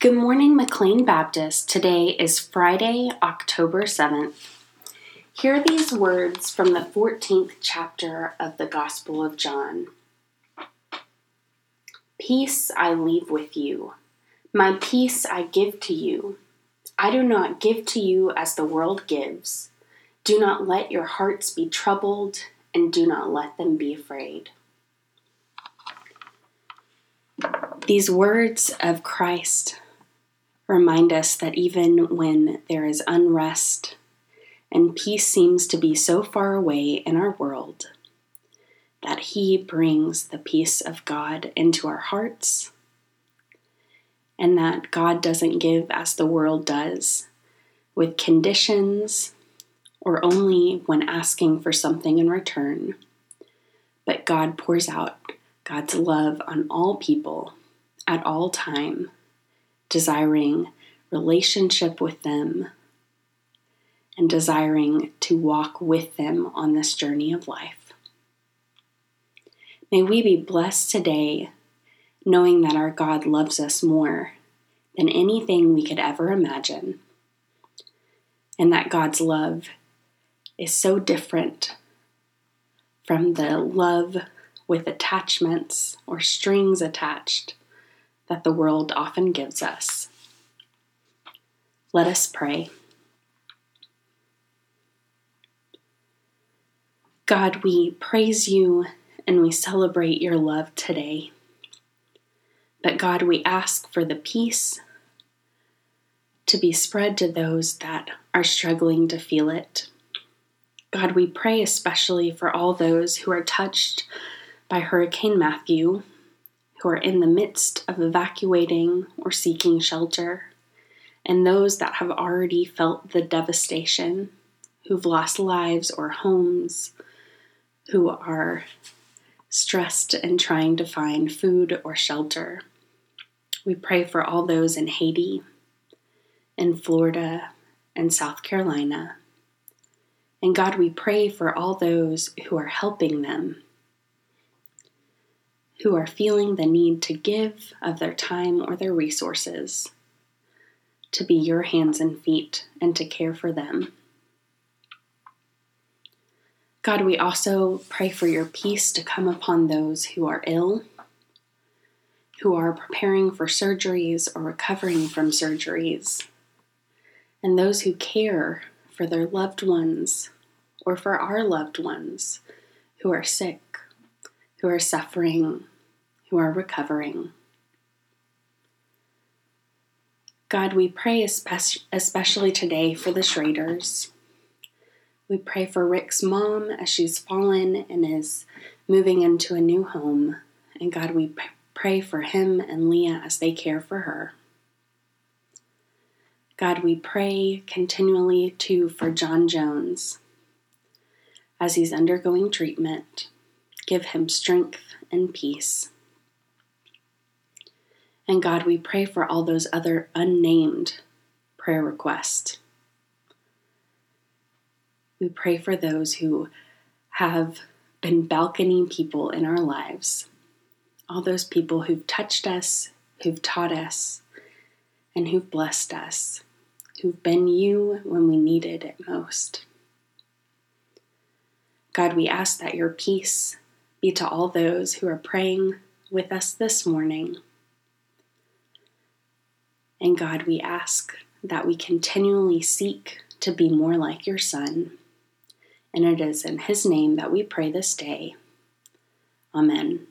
Good morning, McLean Baptist. Today is Friday, October 7th. Hear these words from the 14th chapter of the Gospel of John Peace I leave with you, my peace I give to you. I do not give to you as the world gives. Do not let your hearts be troubled, and do not let them be afraid. These words of Christ remind us that even when there is unrest and peace seems to be so far away in our world, that He brings the peace of God into our hearts, and that God doesn't give as the world does, with conditions or only when asking for something in return, but God pours out God's love on all people at all time desiring relationship with them and desiring to walk with them on this journey of life. May we be blessed today knowing that our God loves us more than anything we could ever imagine, and that God's love is so different from the love with attachments or strings attached that the world often gives us. Let us pray. God, we praise you and we celebrate your love today. But God, we ask for the peace to be spread to those that are struggling to feel it. God, we pray especially for all those who are touched by Hurricane Matthew who are in the midst of evacuating or seeking shelter, and those that have already felt the devastation, who've lost lives or homes, who are stressed and trying to find food or shelter. We pray for all those in Haiti, in Florida, and South Carolina. And God, we pray for all those who are helping them who are feeling the need to give of their time or their resources to be your hands and feet and to care for them. God, we also pray for your peace to come upon those who are ill, who are preparing for surgeries or recovering from surgeries, and those who care for their loved ones or for our loved ones who are sick, who are suffering, who are recovering. God, we pray especially today for the Schraders. We pray for Rick's mom as she's fallen and is moving into a new home. And God, we pray for him and Leah as they care for her. God, we pray continually too for John Jones as he's undergoing treatment. Give him strength and peace. And God, we pray for all those other unnamed prayer requests. We pray for those who have been balcony people in our lives, all those people who've touched us, who've taught us, and who've blessed us, who've been you when we needed it most. God, we ask that your peace be to all those who are praying with us this morning. And God, we ask that we continually seek to be more like your Son. And it is in his name that we pray this day. Amen.